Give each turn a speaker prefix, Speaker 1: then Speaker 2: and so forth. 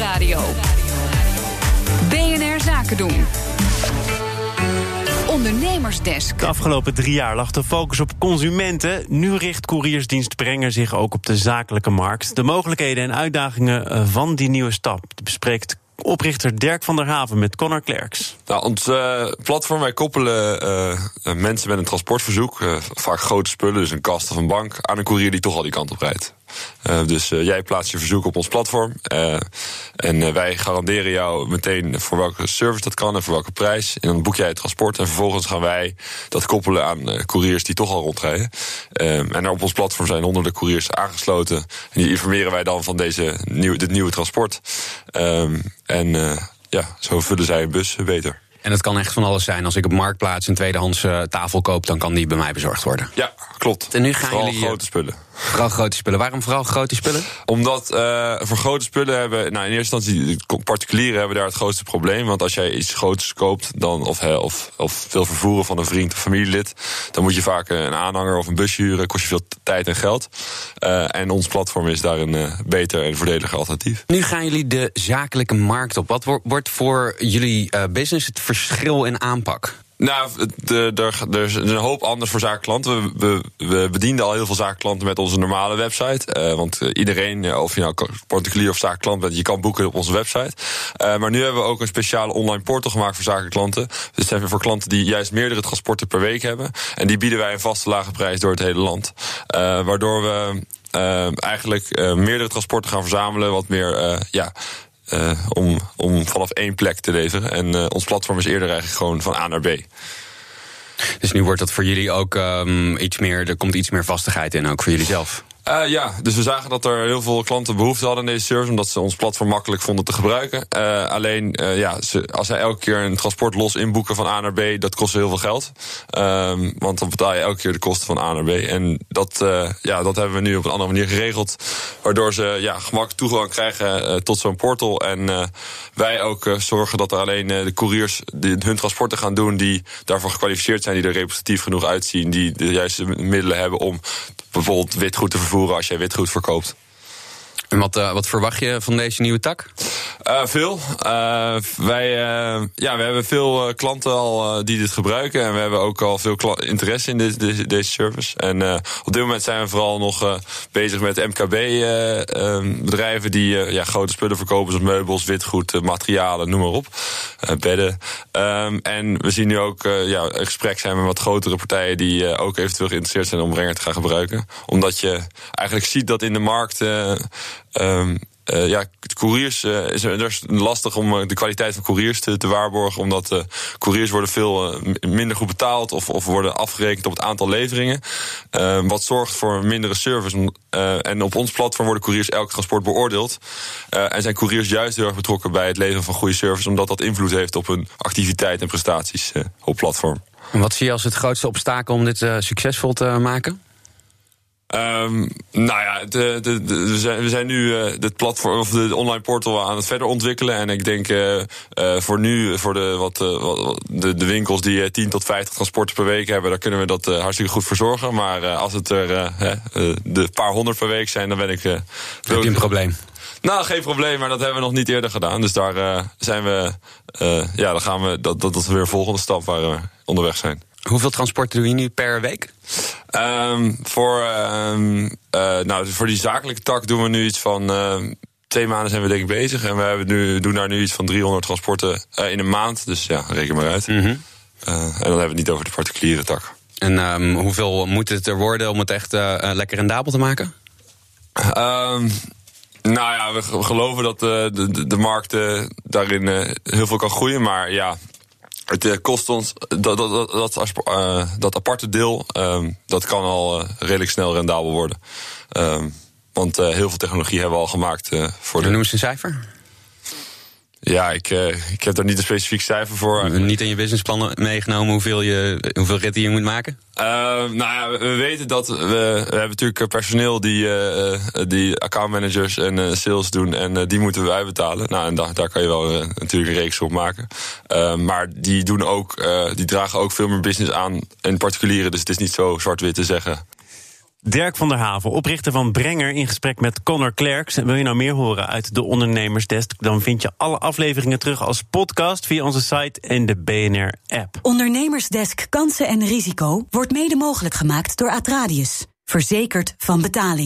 Speaker 1: Nieuwsradio. BNR Zaken doen. Ondernemersdesk.
Speaker 2: De afgelopen drie jaar lag de focus op consumenten. Nu richt Couriersdienst Brenger zich ook op de zakelijke markt. De mogelijkheden en uitdagingen eh, van die nieuwe stap bespreekt oprichter Dirk van der Haven met Connor Klerks.
Speaker 3: Nou, ons uh, platform, wij koppelen uh, mensen met een transportverzoek, uh, vaak grote spullen, dus een kast of een bank, aan een courier die toch al die kant op rijdt. Uh, dus uh, jij plaatst je verzoek op ons platform. Uh, en wij garanderen jou meteen voor welke service dat kan en voor welke prijs. En dan boek jij het transport. En vervolgens gaan wij dat koppelen aan couriers die toch al rondrijden. en op ons platform zijn honderden couriers aangesloten. En die informeren wij dan van deze nieuw, dit nieuwe transport. en ja, zo vullen zij een bus beter.
Speaker 4: En het kan echt van alles zijn. Als ik op Marktplaats een tweedehands tafel koop, dan kan die bij mij bezorgd worden.
Speaker 3: Ja, klopt.
Speaker 4: En nu gaan
Speaker 3: Vooral
Speaker 4: jullie
Speaker 3: grote spullen.
Speaker 4: Vooral grote spullen. Waarom vooral grote spullen?
Speaker 3: Omdat uh, voor grote spullen hebben, nou in eerste instantie, particulieren hebben daar het grootste probleem. Want als jij iets groots koopt, dan, of, of, of veel vervoeren van een vriend of familielid, dan moet je vaak een aanhanger of een busje huren, kost je veel tijd en geld. Uh, en ons platform is daar een uh, beter en voordeliger alternatief.
Speaker 4: Nu gaan jullie de zakelijke markt op. Wat wordt voor jullie business het verschil in aanpak?
Speaker 3: Nou, er is een hoop anders voor zakenklanten. We, we, we bedienden al heel veel zakenklanten met onze normale website. Uh, want iedereen, of je nou particulier of zakenklant bent, je kan boeken op onze website. Maar nu hebben we ook een speciale online portal gemaakt voor zakenklanten. Dus zijn we voor klanten die juist meerdere transporten per week hebben. En die bieden wij een vaste lage prijs door het hele land. Waardoor we eigenlijk meerdere transporten gaan verzamelen. Wat meer, ja uh, om, om vanaf één plek te leveren. En uh, ons platform is eerder eigenlijk gewoon van A naar B.
Speaker 4: Dus nu wordt dat voor jullie ook um, iets meer, er komt iets meer vastigheid in, ook voor jullie zelf.
Speaker 3: Uh, ja, dus we zagen dat er heel veel klanten behoefte hadden aan deze service, omdat ze ons platform makkelijk vonden te gebruiken. Uh, alleen, uh, ja, als zij elke keer een transport los inboeken van A naar B, dat kost heel veel geld. Um, want dan betaal je elke keer de kosten van A naar B. En dat, ja, dat hebben we nu op een andere manier geregeld, waardoor ze ja, gemakkelijk toegang krijgen tot zo'n portal. En wij ook zorgen dat er alleen de couriers hun transporten gaan doen, die daarvoor gekwalificeerd zijn, die er representatief genoeg uitzien, die de juiste middelen hebben om bijvoorbeeld witgoed te vervoeren als jij witgoed verkoopt.
Speaker 4: En wat, uh, wat verwacht je van deze nieuwe tak?
Speaker 3: Uh, veel. Uh, wij, ja, we hebben veel klanten al die dit gebruiken. En we hebben ook al veel interesse in dit, deze, deze service. En op dit moment zijn we vooral nog bezig met MKB-bedrijven die ja, grote spullen verkopen, zoals meubels, witgoed, materialen, noem maar op. bedden. Um, en we zien nu ook ja, een gesprek zijn met wat grotere partijen die ook eventueel geïnteresseerd zijn om Brenger te gaan gebruiken. Omdat je eigenlijk ziet dat in de markt. Um, uh, ja, couriers uh, is, er lastig om uh, de kwaliteit van couriers te, te waarborgen, omdat couriers worden veel minder goed betaald of, of worden afgerekend op het aantal leveringen. Wat zorgt voor mindere service. en op ons platform worden couriers elk transport beoordeeld. en zijn couriers juist heel erg betrokken bij het leveren van goede service, omdat dat invloed heeft op hun activiteit en prestaties op platform.
Speaker 4: En wat zie je als het grootste obstakel om dit succesvol te maken?
Speaker 3: Um, nou ja, de, de, de, we, zijn, we zijn nu het platform of de online portal aan het verder ontwikkelen. En ik denk uh, uh, voor nu, voor de, wat, wat, de, de winkels die 10 tot 50 transporten per week hebben, daar kunnen we dat hartstikke goed verzorgen. Maar als het er de paar honderd per week zijn, dan ben ik. Heb
Speaker 4: je een probleem?
Speaker 3: Nou, geen probleem, maar dat hebben we nog niet eerder gedaan. Dus daar zijn we. ja, dan gaan we. Dat, dat, dat is weer een volgende stap waar we onderweg zijn.
Speaker 4: Hoeveel transporten doe je nu per week?
Speaker 3: Um, voor, um, uh, nou, voor die zakelijke tak doen we nu iets van. Uh, twee maanden zijn we denk ik bezig. En we hebben nu, doen daar nu iets van 300 transporten uh, in een maand. Dus ja, reken maar uit. Mm -hmm. en dan hebben we het niet over de particuliere tak.
Speaker 4: En um, hoeveel moet het er worden om het echt lekker rendabel te maken?
Speaker 3: nou ja, we geloven dat de, de, de markt daarin heel veel kan groeien. Maar ja, het uh, kost ons dat, dat, dat, uh, dat aparte deel, um, dat kan al uh, redelijk snel rendabel worden. Um, want heel veel technologie hebben we al gemaakt voor
Speaker 4: de. Noem eens een cijfer.
Speaker 3: Ja, ik, ik heb daar niet een specifiek cijfer voor.
Speaker 4: Niet in je businessplan meegenomen hoeveel, je, hoeveel ritten je moet maken?
Speaker 3: Uh, nou ja, we weten dat we, we hebben natuurlijk personeel die, uh, die accountmanagers en sales doen en die moeten wij betalen. Nou, en daar, daar kan je wel natuurlijk een reeks op maken. maar die doen ook, die dragen ook veel meer business aan in particulieren, dus het is niet zo zwart-wit te zeggen.
Speaker 2: Dirk van der Haven, oprichter van Brenger, in gesprek met Connor Klerks. Wil je nou meer horen uit de Ondernemersdesk? Dan vind je alle afleveringen terug als podcast via onze site en de BNR-app.
Speaker 1: Ondernemersdesk Kansen en Risico wordt mede mogelijk gemaakt door Atradius. Verzekerd van betaling.